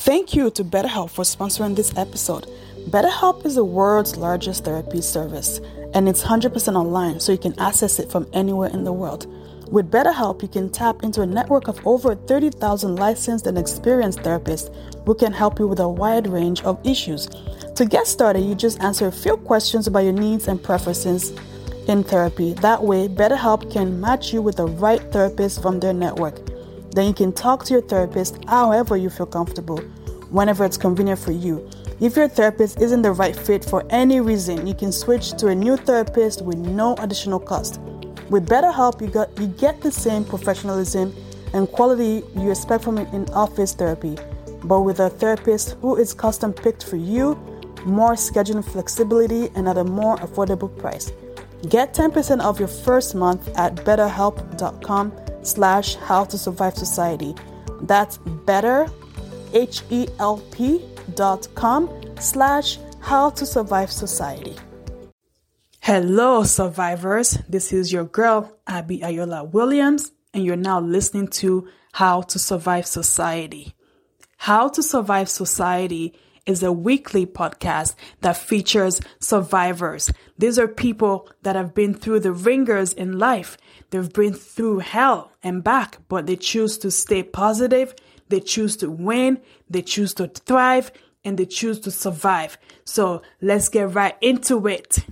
Thank you to BetterHelp for sponsoring this episode. BetterHelp is the world's largest therapy service, and it's 100% online, so you can access it from anywhere in the world. With BetterHelp, you can tap into a network of over 30,000 licensed and experienced therapists who can help you with a wide range of issues. To get started, you just answer a few questions about your needs and preferences in therapy. That way, BetterHelp can match you with the right therapist from their network. Then you can talk to your therapist however you feel comfortable, whenever it's convenient for you. If your therapist isn't the right fit for any reason, you can switch to a new therapist with no additional cost. With BetterHelp, you, got, you get the same professionalism and quality you expect from in office therapy, but with a therapist who is custom picked for you, more scheduling flexibility, and at a more affordable price. Get 10% off your first month at betterhelp.com slash how to survive society. That's better, H-E-L-P dot com slash how to survive society. Hello, survivors. This is your girl, Abby Ayola Williams, and you're now listening to How to Survive Society. How to Survive Society is a weekly podcast that features survivors. These are people that have been through the ringers in life. They've been through hell and back, but they choose to stay positive. They choose to win. They choose to thrive and they choose to survive. So let's get right into it.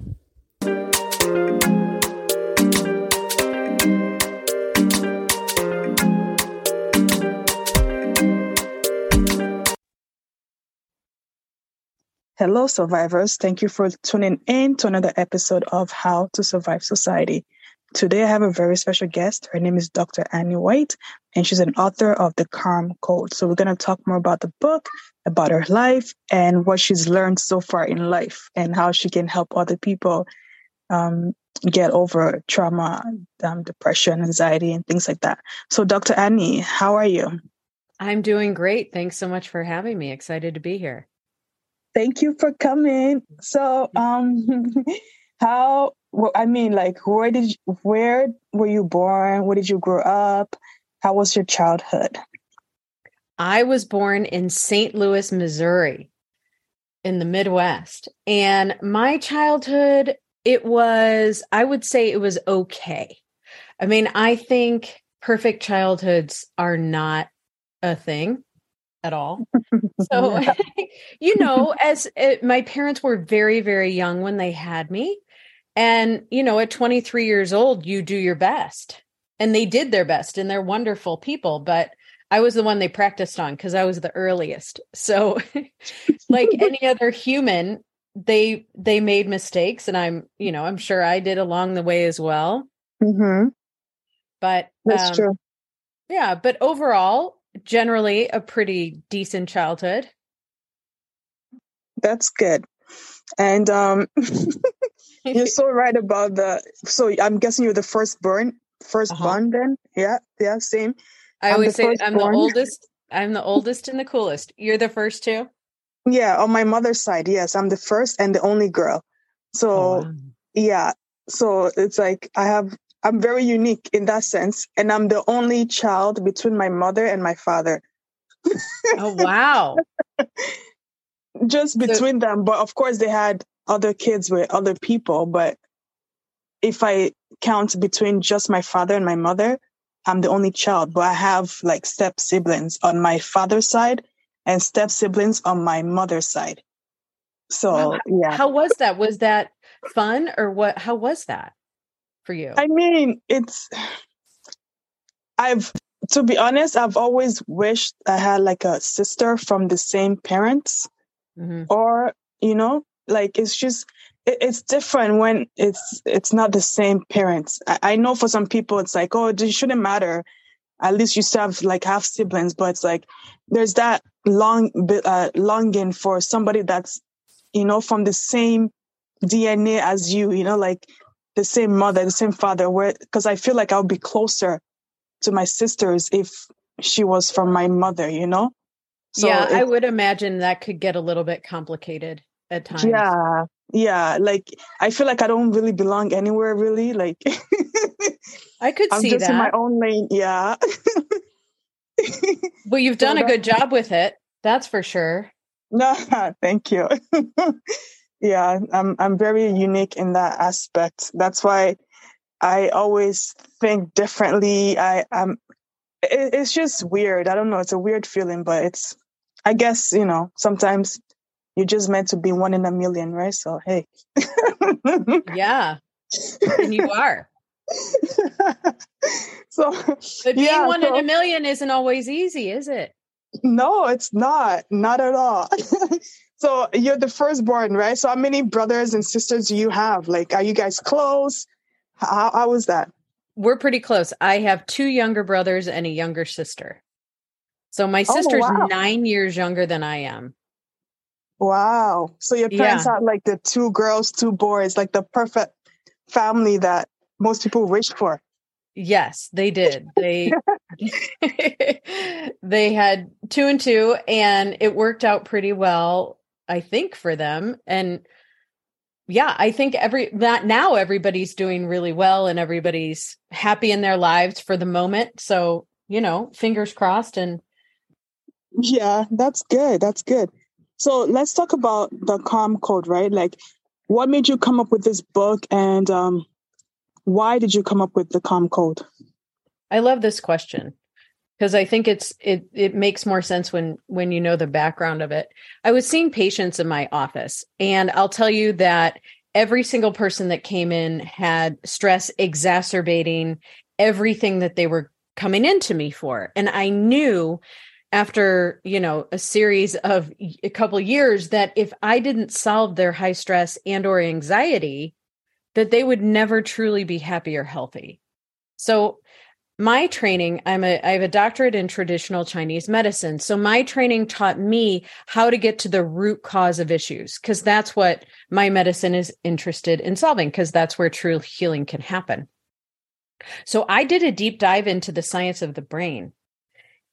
Hello, survivors. Thank you for tuning in to another episode of How to Survive Society. Today, I have a very special guest. Her name is Dr. Annie White, and she's an author of The Calm Code. So, we're going to talk more about the book, about her life, and what she's learned so far in life, and how she can help other people um, get over trauma, um, depression, anxiety, and things like that. So, Dr. Annie, how are you? I'm doing great. Thanks so much for having me. Excited to be here. Thank you for coming. So, um, how? Well, I mean, like, where did you, where were you born? Where did you grow up? How was your childhood? I was born in St. Louis, Missouri, in the Midwest, and my childhood it was I would say it was okay. I mean, I think perfect childhoods are not a thing at all. So, you know, as it, my parents were very, very young when they had me. And, you know, at 23 years old, you do your best. And they did their best and they're wonderful people. But I was the one they practiced on because I was the earliest. So, like any other human, they they made mistakes and i'm you know i'm sure i did along the way as well mm-hmm. but that's um, true yeah but overall generally a pretty decent childhood. That's good. And um you're so right about the so I'm guessing you're the first born first uh-huh. born then? Yeah, yeah, same. I I'm always say I'm born. the oldest. I'm the oldest and the coolest. You're the first too? Yeah, on my mother's side, yes. I'm the first and the only girl. So oh, wow. yeah. So it's like I have I'm very unique in that sense. And I'm the only child between my mother and my father. oh, wow. Just between so, them. But of course, they had other kids with other people. But if I count between just my father and my mother, I'm the only child. But I have like step siblings on my father's side and step siblings on my mother's side. So, wow. yeah. How was that? Was that fun or what? How was that? For you? I mean, it's, I've, to be honest, I've always wished I had like a sister from the same parents mm-hmm. or, you know, like it's just, it, it's different when it's, it's not the same parents. I, I know for some people, it's like, oh, it shouldn't matter. At least you still have like half siblings, but it's like, there's that long, uh, longing for somebody that's, you know, from the same DNA as you, you know, like the same mother, the same father, where, because I feel like I would be closer to my sisters if she was from my mother, you know? So yeah, I would imagine that could get a little bit complicated at times. Yeah. Yeah. Like I feel like I don't really belong anywhere really. Like I could I'm see just that. in my own lane. Yeah. well, you've done so a good job with it. That's for sure. No, thank you. Yeah, I'm I'm very unique in that aspect. That's why I always think differently. I am it, it's just weird. I don't know. It's a weird feeling, but it's I guess, you know, sometimes you're just meant to be one in a million, right? So hey. yeah. And you are. so but being yeah, one so, in a million isn't always easy, is it? No, it's not. Not at all. so you're the firstborn, right? So how many brothers and sisters do you have? Like, are you guys close? How, how was that? We're pretty close. I have two younger brothers and a younger sister. So my oh, sister's oh, wow. nine years younger than I am. Wow. So your parents yeah. had like the two girls, two boys, like the perfect family that most people wish for. Yes, they did. They they had two and two and it worked out pretty well, I think, for them. And yeah, I think every that now everybody's doing really well and everybody's happy in their lives for the moment. So, you know, fingers crossed and yeah, that's good. That's good. So let's talk about the calm code, right? Like what made you come up with this book and um why did you come up with the calm code? I love this question because I think it's it it makes more sense when when you know the background of it. I was seeing patients in my office and I'll tell you that every single person that came in had stress exacerbating everything that they were coming into me for. And I knew after, you know, a series of a couple years that if I didn't solve their high stress and or anxiety, that they would never truly be happy or healthy. So my training, I'm a I have a doctorate in traditional Chinese medicine. So my training taught me how to get to the root cause of issues because that's what my medicine is interested in solving because that's where true healing can happen. So I did a deep dive into the science of the brain.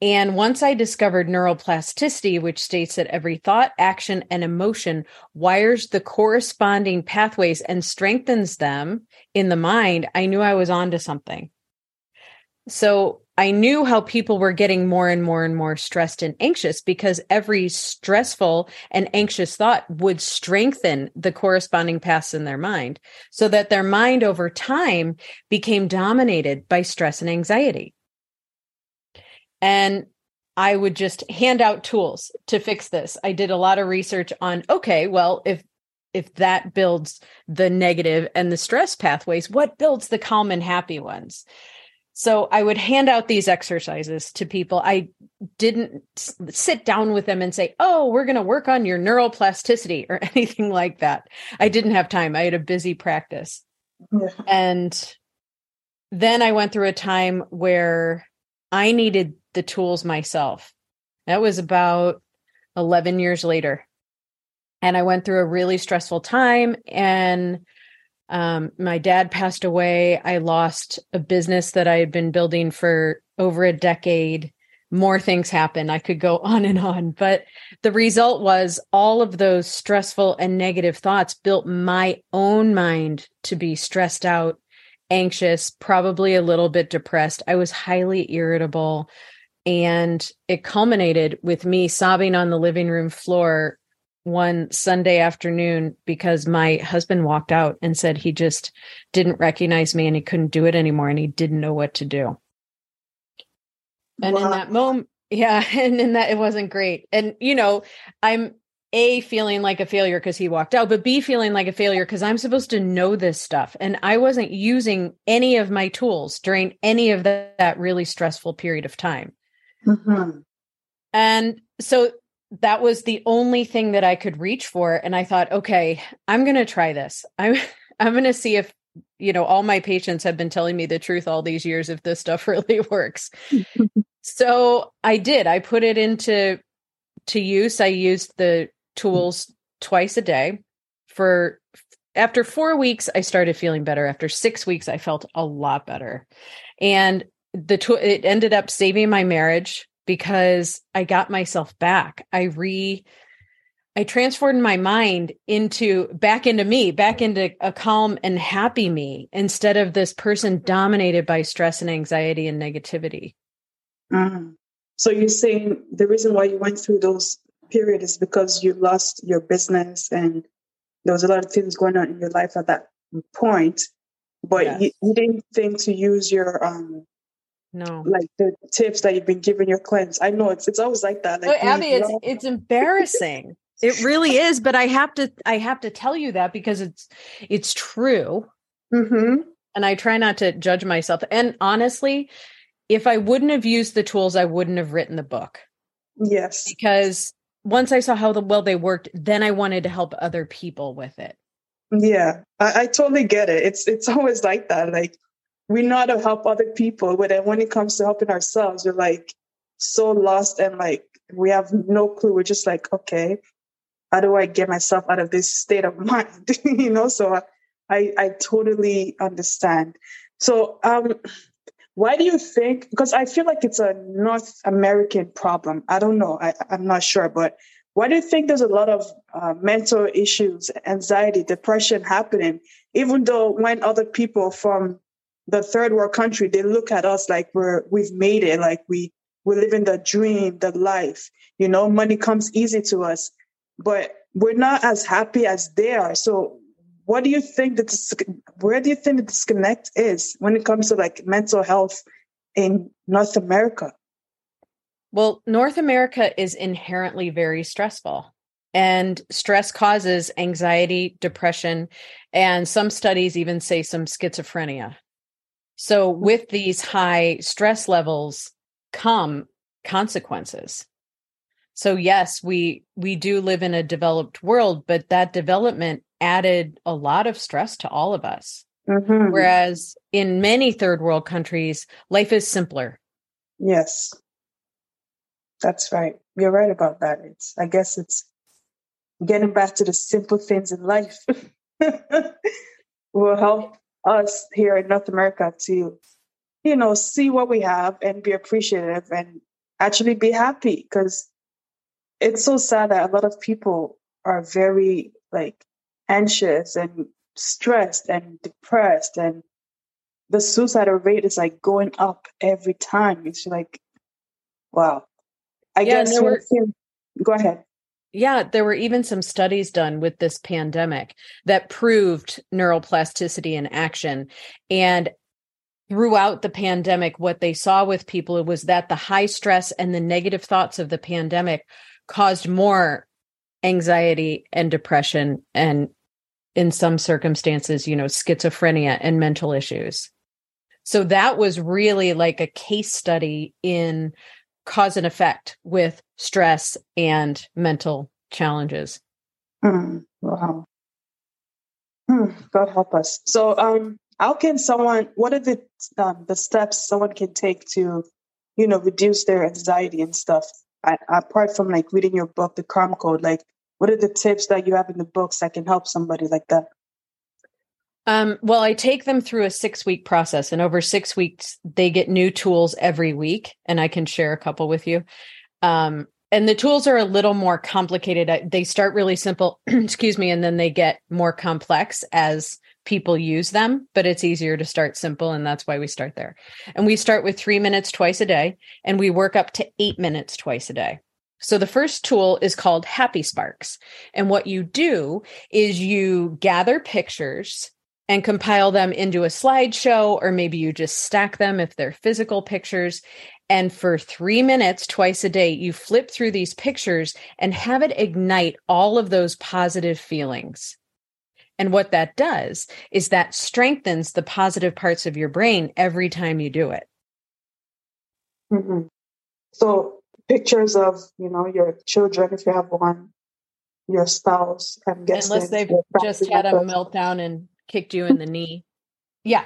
And once I discovered neuroplasticity, which states that every thought, action, and emotion wires the corresponding pathways and strengthens them in the mind, I knew I was onto something. So I knew how people were getting more and more and more stressed and anxious because every stressful and anxious thought would strengthen the corresponding paths in their mind so that their mind over time became dominated by stress and anxiety and I would just hand out tools to fix this. I did a lot of research on okay, well, if if that builds the negative and the stress pathways, what builds the calm and happy ones? So I would hand out these exercises to people. I didn't sit down with them and say, "Oh, we're going to work on your neuroplasticity" or anything like that. I didn't have time. I had a busy practice. Yeah. And then I went through a time where I needed the tools myself. That was about 11 years later. And I went through a really stressful time and um, my dad passed away. I lost a business that I had been building for over a decade. More things happened. I could go on and on. But the result was all of those stressful and negative thoughts built my own mind to be stressed out, anxious, probably a little bit depressed. I was highly irritable. And it culminated with me sobbing on the living room floor one Sunday afternoon because my husband walked out and said he just didn't recognize me and he couldn't do it anymore and he didn't know what to do. And wow. in that moment, yeah, and in that it wasn't great. And you know, I'm a feeling like a failure because he walked out, but B feeling like a failure because I'm supposed to know this stuff. And I wasn't using any of my tools during any of that, that really stressful period of time. Mm-hmm. And so that was the only thing that I could reach for. And I thought, okay, I'm going to try this. I'm, I'm going to see if, you know, all my patients have been telling me the truth all these years, if this stuff really works. so I did, I put it into, to use. I used the tools twice a day for after four weeks i started feeling better after six weeks i felt a lot better and the tw- it ended up saving my marriage because I got myself back. I re I transformed my mind into back into me, back into a calm and happy me instead of this person dominated by stress and anxiety and negativity. Mm. So you're saying the reason why you went through those period is because you lost your business and there was a lot of things going on in your life at that point, but yes. you, you, didn't think to use your um no like the tips that you've been giving your clients. I know it's it's always like that. Like well, Abby, it's it's embarrassing. it really is, but I have to I have to tell you that because it's it's true. Mm-hmm. And I try not to judge myself. And honestly, if I wouldn't have used the tools, I wouldn't have written the book. Yes. Because once I saw how the, well they worked, then I wanted to help other people with it. Yeah, I, I totally get it. It's it's always like that. Like we know how to help other people, but then when it comes to helping ourselves, we're like so lost and like we have no clue. We're just like, okay, how do I get myself out of this state of mind? you know, so I I totally understand. So um why do you think? Because I feel like it's a North American problem. I don't know. I I, am not sure, but why do you think there's a lot of uh, mental issues, anxiety, depression happening, even though when other people from the third world country they look at us like we're we've made it, like we we're living the dream, the life. You know, money comes easy to us, but we're not as happy as they are. So what do you think that where do you think the disconnect is when it comes to like mental health in North America? Well, North America is inherently very stressful. And stress causes anxiety, depression, and some studies even say some schizophrenia. So, with these high stress levels come consequences. So yes, we we do live in a developed world, but that development added a lot of stress to all of us. Mm-hmm. Whereas in many third world countries, life is simpler. Yes. That's right. You're right about that. It's I guess it's getting back to the simple things in life will help us here in North America to, you know, see what we have and be appreciative and actually be happy because it's so sad that a lot of people are very like anxious and stressed and depressed and the suicidal rate is like going up every time. It's like, wow. I yeah, guess were, go ahead. Yeah, there were even some studies done with this pandemic that proved neuroplasticity in action. And throughout the pandemic, what they saw with people was that the high stress and the negative thoughts of the pandemic caused more anxiety and depression and in some circumstances, you know, schizophrenia and mental issues. So that was really like a case study in cause and effect with stress and mental challenges. Mm, wow. Hmm, God help us. So, um, how can someone? What are the um, the steps someone can take to, you know, reduce their anxiety and stuff? I, apart from like reading your book, The Calm Code, like what are the tips that you have in the books that can help somebody like that? Um, well, I take them through a six week process, and over six weeks, they get new tools every week, and I can share a couple with you. Um, and the tools are a little more complicated. They start really simple, excuse me, and then they get more complex as people use them, but it's easier to start simple. And that's why we start there. And we start with three minutes twice a day, and we work up to eight minutes twice a day. So the first tool is called Happy Sparks. And what you do is you gather pictures and compile them into a slideshow, or maybe you just stack them if they're physical pictures. And for three minutes twice a day, you flip through these pictures and have it ignite all of those positive feelings. And what that does is that strengthens the positive parts of your brain every time you do it. Mm-hmm. So pictures of you know your children if you have one your spouse i'm guessing unless they've just had a meltdown and kicked you in the knee. Yeah.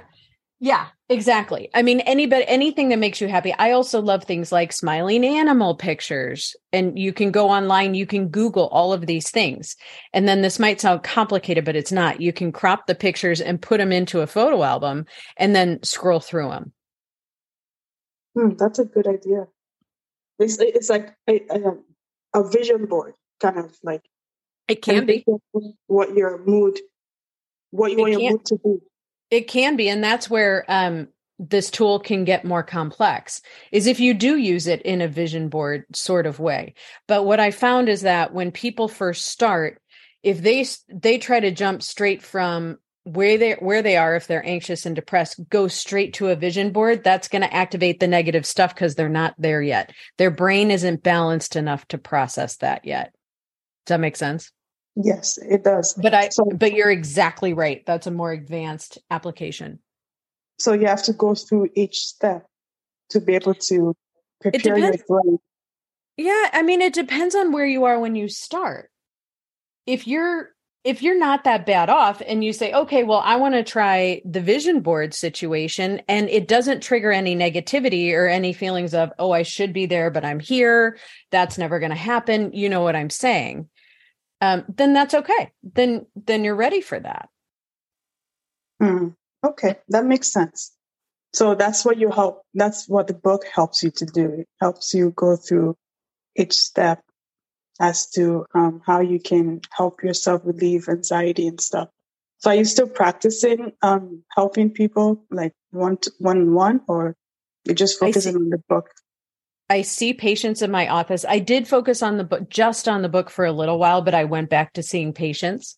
Yeah exactly. I mean anybody anything that makes you happy. I also love things like smiling animal pictures and you can go online you can google all of these things. And then this might sound complicated but it's not. You can crop the pictures and put them into a photo album and then scroll through them hmm, that's a good idea. It's it's like a, a, a vision board, kind of like it can be. what your mood, what you it want your mood to be. It can be, and that's where um, this tool can get more complex is if you do use it in a vision board sort of way. But what I found is that when people first start, if they they try to jump straight from where they where they are if they're anxious and depressed go straight to a vision board that's going to activate the negative stuff because they're not there yet their brain isn't balanced enough to process that yet does that make sense yes it does but i so, but you're exactly right that's a more advanced application so you have to go through each step to be able to prepare your brain yeah i mean it depends on where you are when you start if you're if you're not that bad off and you say, okay, well, I want to try the vision board situation and it doesn't trigger any negativity or any feelings of, oh, I should be there, but I'm here. That's never going to happen. You know what I'm saying. Um, then that's okay. Then, then you're ready for that. Mm, okay. That makes sense. So that's what you help. That's what the book helps you to do. It helps you go through each step as to um, how you can help yourself relieve anxiety and stuff. So are you still practicing um, helping people like one to, one on one, or you're just focusing on the book? I see patients in my office. I did focus on the book, just on the book for a little while, but I went back to seeing patients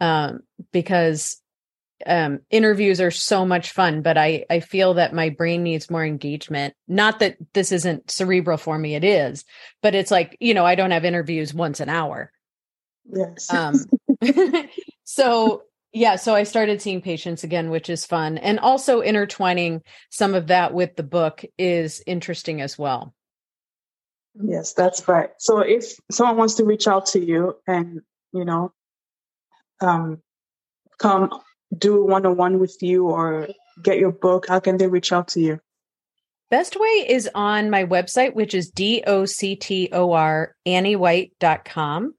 um, because um, interviews are so much fun, but I, I feel that my brain needs more engagement. Not that this isn't cerebral for me, it is, but it's like, you know, I don't have interviews once an hour. Yes. Um, so yeah, so I started seeing patients again, which is fun. And also intertwining some of that with the book is interesting as well. Yes, that's right. So if someone wants to reach out to you and, you know, um, come do one on one with you or get your book, how can they reach out to you? Best way is on my website, which is D O C T O R AnnieWhite.com.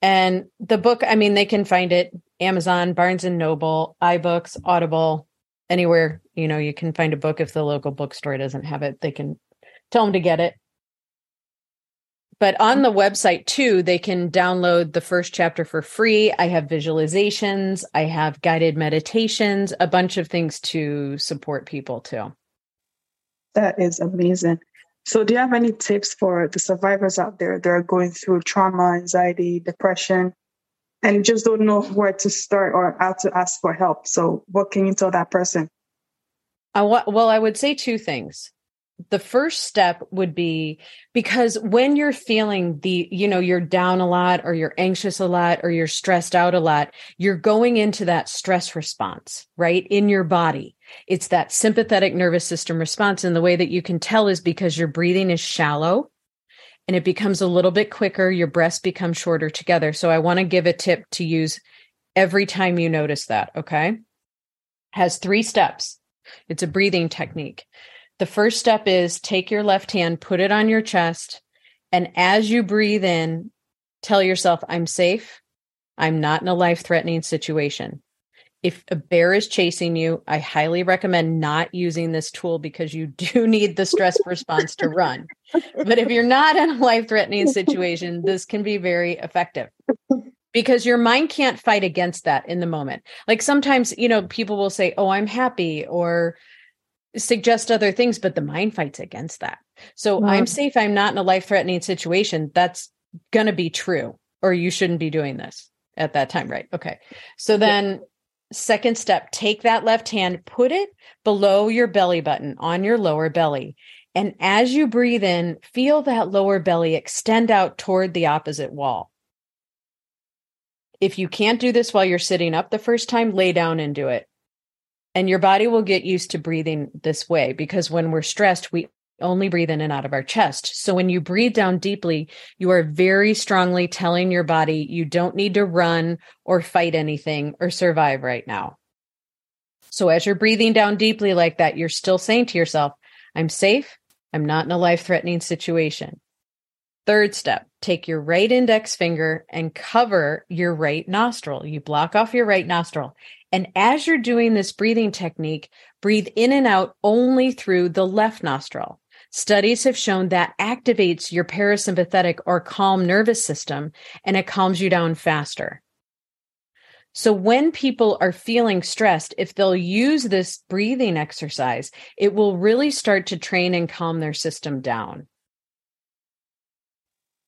And the book, I mean, they can find it Amazon, Barnes and Noble, iBooks, Audible, anywhere, you know, you can find a book if the local bookstore doesn't have it, they can tell them to get it but on the website too they can download the first chapter for free. I have visualizations. I have guided meditations a bunch of things to support people too. That is amazing. So do you have any tips for the survivors out there that are going through trauma anxiety depression and just don't know where to start or how to ask for help? So what can you tell that person? Uh, I, well i would say two things the first step would be because when you're feeling the you know you're down a lot or you're anxious a lot or you're stressed out a lot you're going into that stress response right in your body. It's that sympathetic nervous system response and the way that you can tell is because your breathing is shallow and it becomes a little bit quicker your breaths become shorter together. So i want to give a tip to use every time you notice that okay? Has three steps. It's a breathing technique the first step is take your left hand, put it on your chest, and as you breathe in, tell yourself, I'm safe. I'm not in a life threatening situation. If a bear is chasing you, I highly recommend not using this tool because you do need the stress response to run. But if you're not in a life threatening situation, this can be very effective because your mind can't fight against that in the moment. Like sometimes, you know, people will say, Oh, I'm happy, or suggest other things, but the mind fights against that. So. I'm safe. I'm not in a life threatening situation. That's going to be true, or you shouldn't be doing this at that time. Right. Okay. So then, second step, take that left hand, put it below your belly button on your lower belly. And as you breathe in, feel that lower belly extend out toward the opposite wall. If you can't do this while you're sitting up the first time, lay down and do it and your body will get used to breathing this way because when we're stressed, we only breathe in and out of our chest. So when you breathe down deeply, you are very strongly telling your body you don't need to run or fight anything or survive right now. So as you're breathing down deeply like that, you're still saying to yourself, I'm safe. I'm not in a life threatening situation. Third step, take your right index finger and cover your right nostril. You block off your right nostril and as you're doing this breathing technique, breathe in and out only through the left nostril. Studies have shown that activates your parasympathetic or calm nervous system and it calms you down faster. So when people are feeling stressed, if they'll use this breathing exercise, it will really start to train and calm their system down.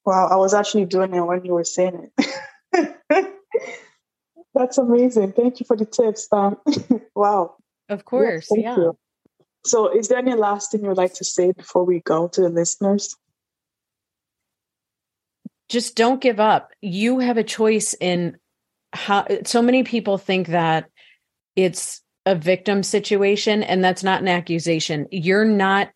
Wow, I was actually doing it when you were saying it. That's amazing. Thank you for the tips. Wow. Of course. Yes, yeah. You. So, is there any last thing you'd like to say before we go to the listeners? Just don't give up. You have a choice in how so many people think that it's a victim situation, and that's not an accusation. You're not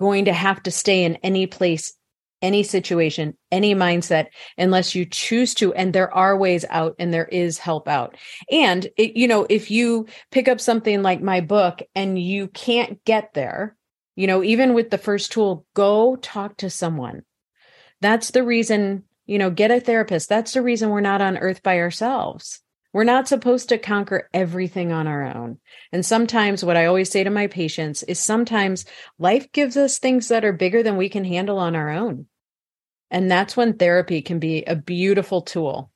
going to have to stay in any place any situation, any mindset, unless you choose to. And there are ways out and there is help out. And, it, you know, if you pick up something like my book and you can't get there, you know, even with the first tool, go talk to someone. That's the reason, you know, get a therapist. That's the reason we're not on earth by ourselves. We're not supposed to conquer everything on our own. And sometimes what I always say to my patients is sometimes life gives us things that are bigger than we can handle on our own. And that's when therapy can be a beautiful tool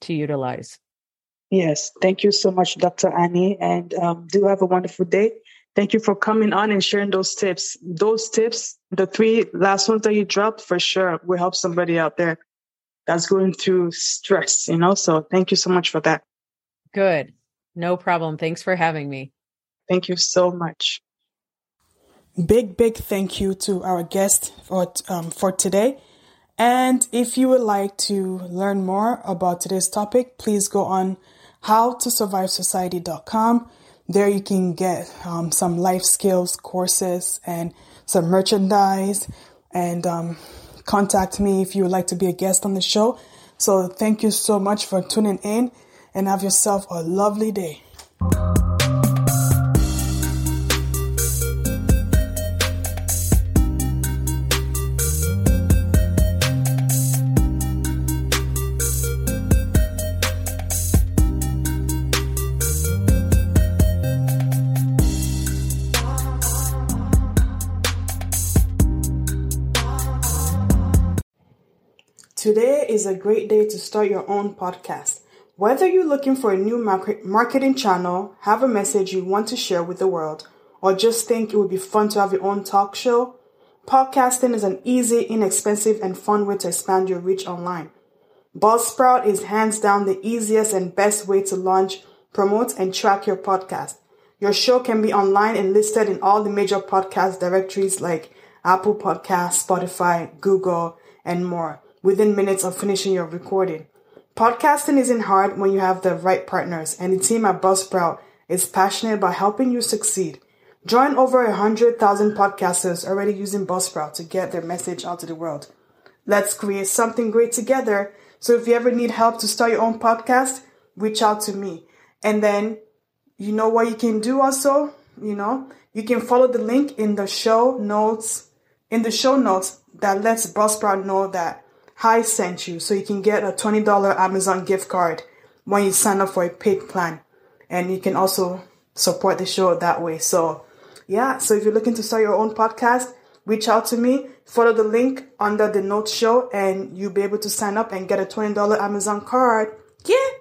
to utilize. Yes. Thank you so much, Dr. Annie. And um, do have a wonderful day. Thank you for coming on and sharing those tips. Those tips, the three last ones that you dropped, for sure will help somebody out there that's going through stress, you know? So thank you so much for that. Good. No problem. Thanks for having me. Thank you so much. Big, big thank you to our guest for, um, for today. And if you would like to learn more about today's topic, please go on howtosurvivesociety.com. There you can get um, some life skills courses and some merchandise and um, contact me if you would like to be a guest on the show. So thank you so much for tuning in and have yourself a lovely day. Today is a great day to start your own podcast. Whether you're looking for a new market marketing channel, have a message you want to share with the world, or just think it would be fun to have your own talk show, podcasting is an easy, inexpensive, and fun way to expand your reach online. Buzzsprout is hands down the easiest and best way to launch, promote, and track your podcast. Your show can be online and listed in all the major podcast directories like Apple Podcasts, Spotify, Google, and more within minutes of finishing your recording. Podcasting isn't hard when you have the right partners, and the team at Buzzsprout is passionate about helping you succeed. Join over 100,000 podcasters already using Buzzsprout to get their message out to the world. Let's create something great together. So if you ever need help to start your own podcast, reach out to me. And then you know what you can do also? You know, you can follow the link in the show notes, in the show notes that lets Buzzsprout know that Hi sent you so you can get a $20 Amazon gift card when you sign up for a paid plan. And you can also support the show that way. So yeah, so if you're looking to start your own podcast, reach out to me, follow the link under the notes show and you'll be able to sign up and get a $20 Amazon card. Yeah.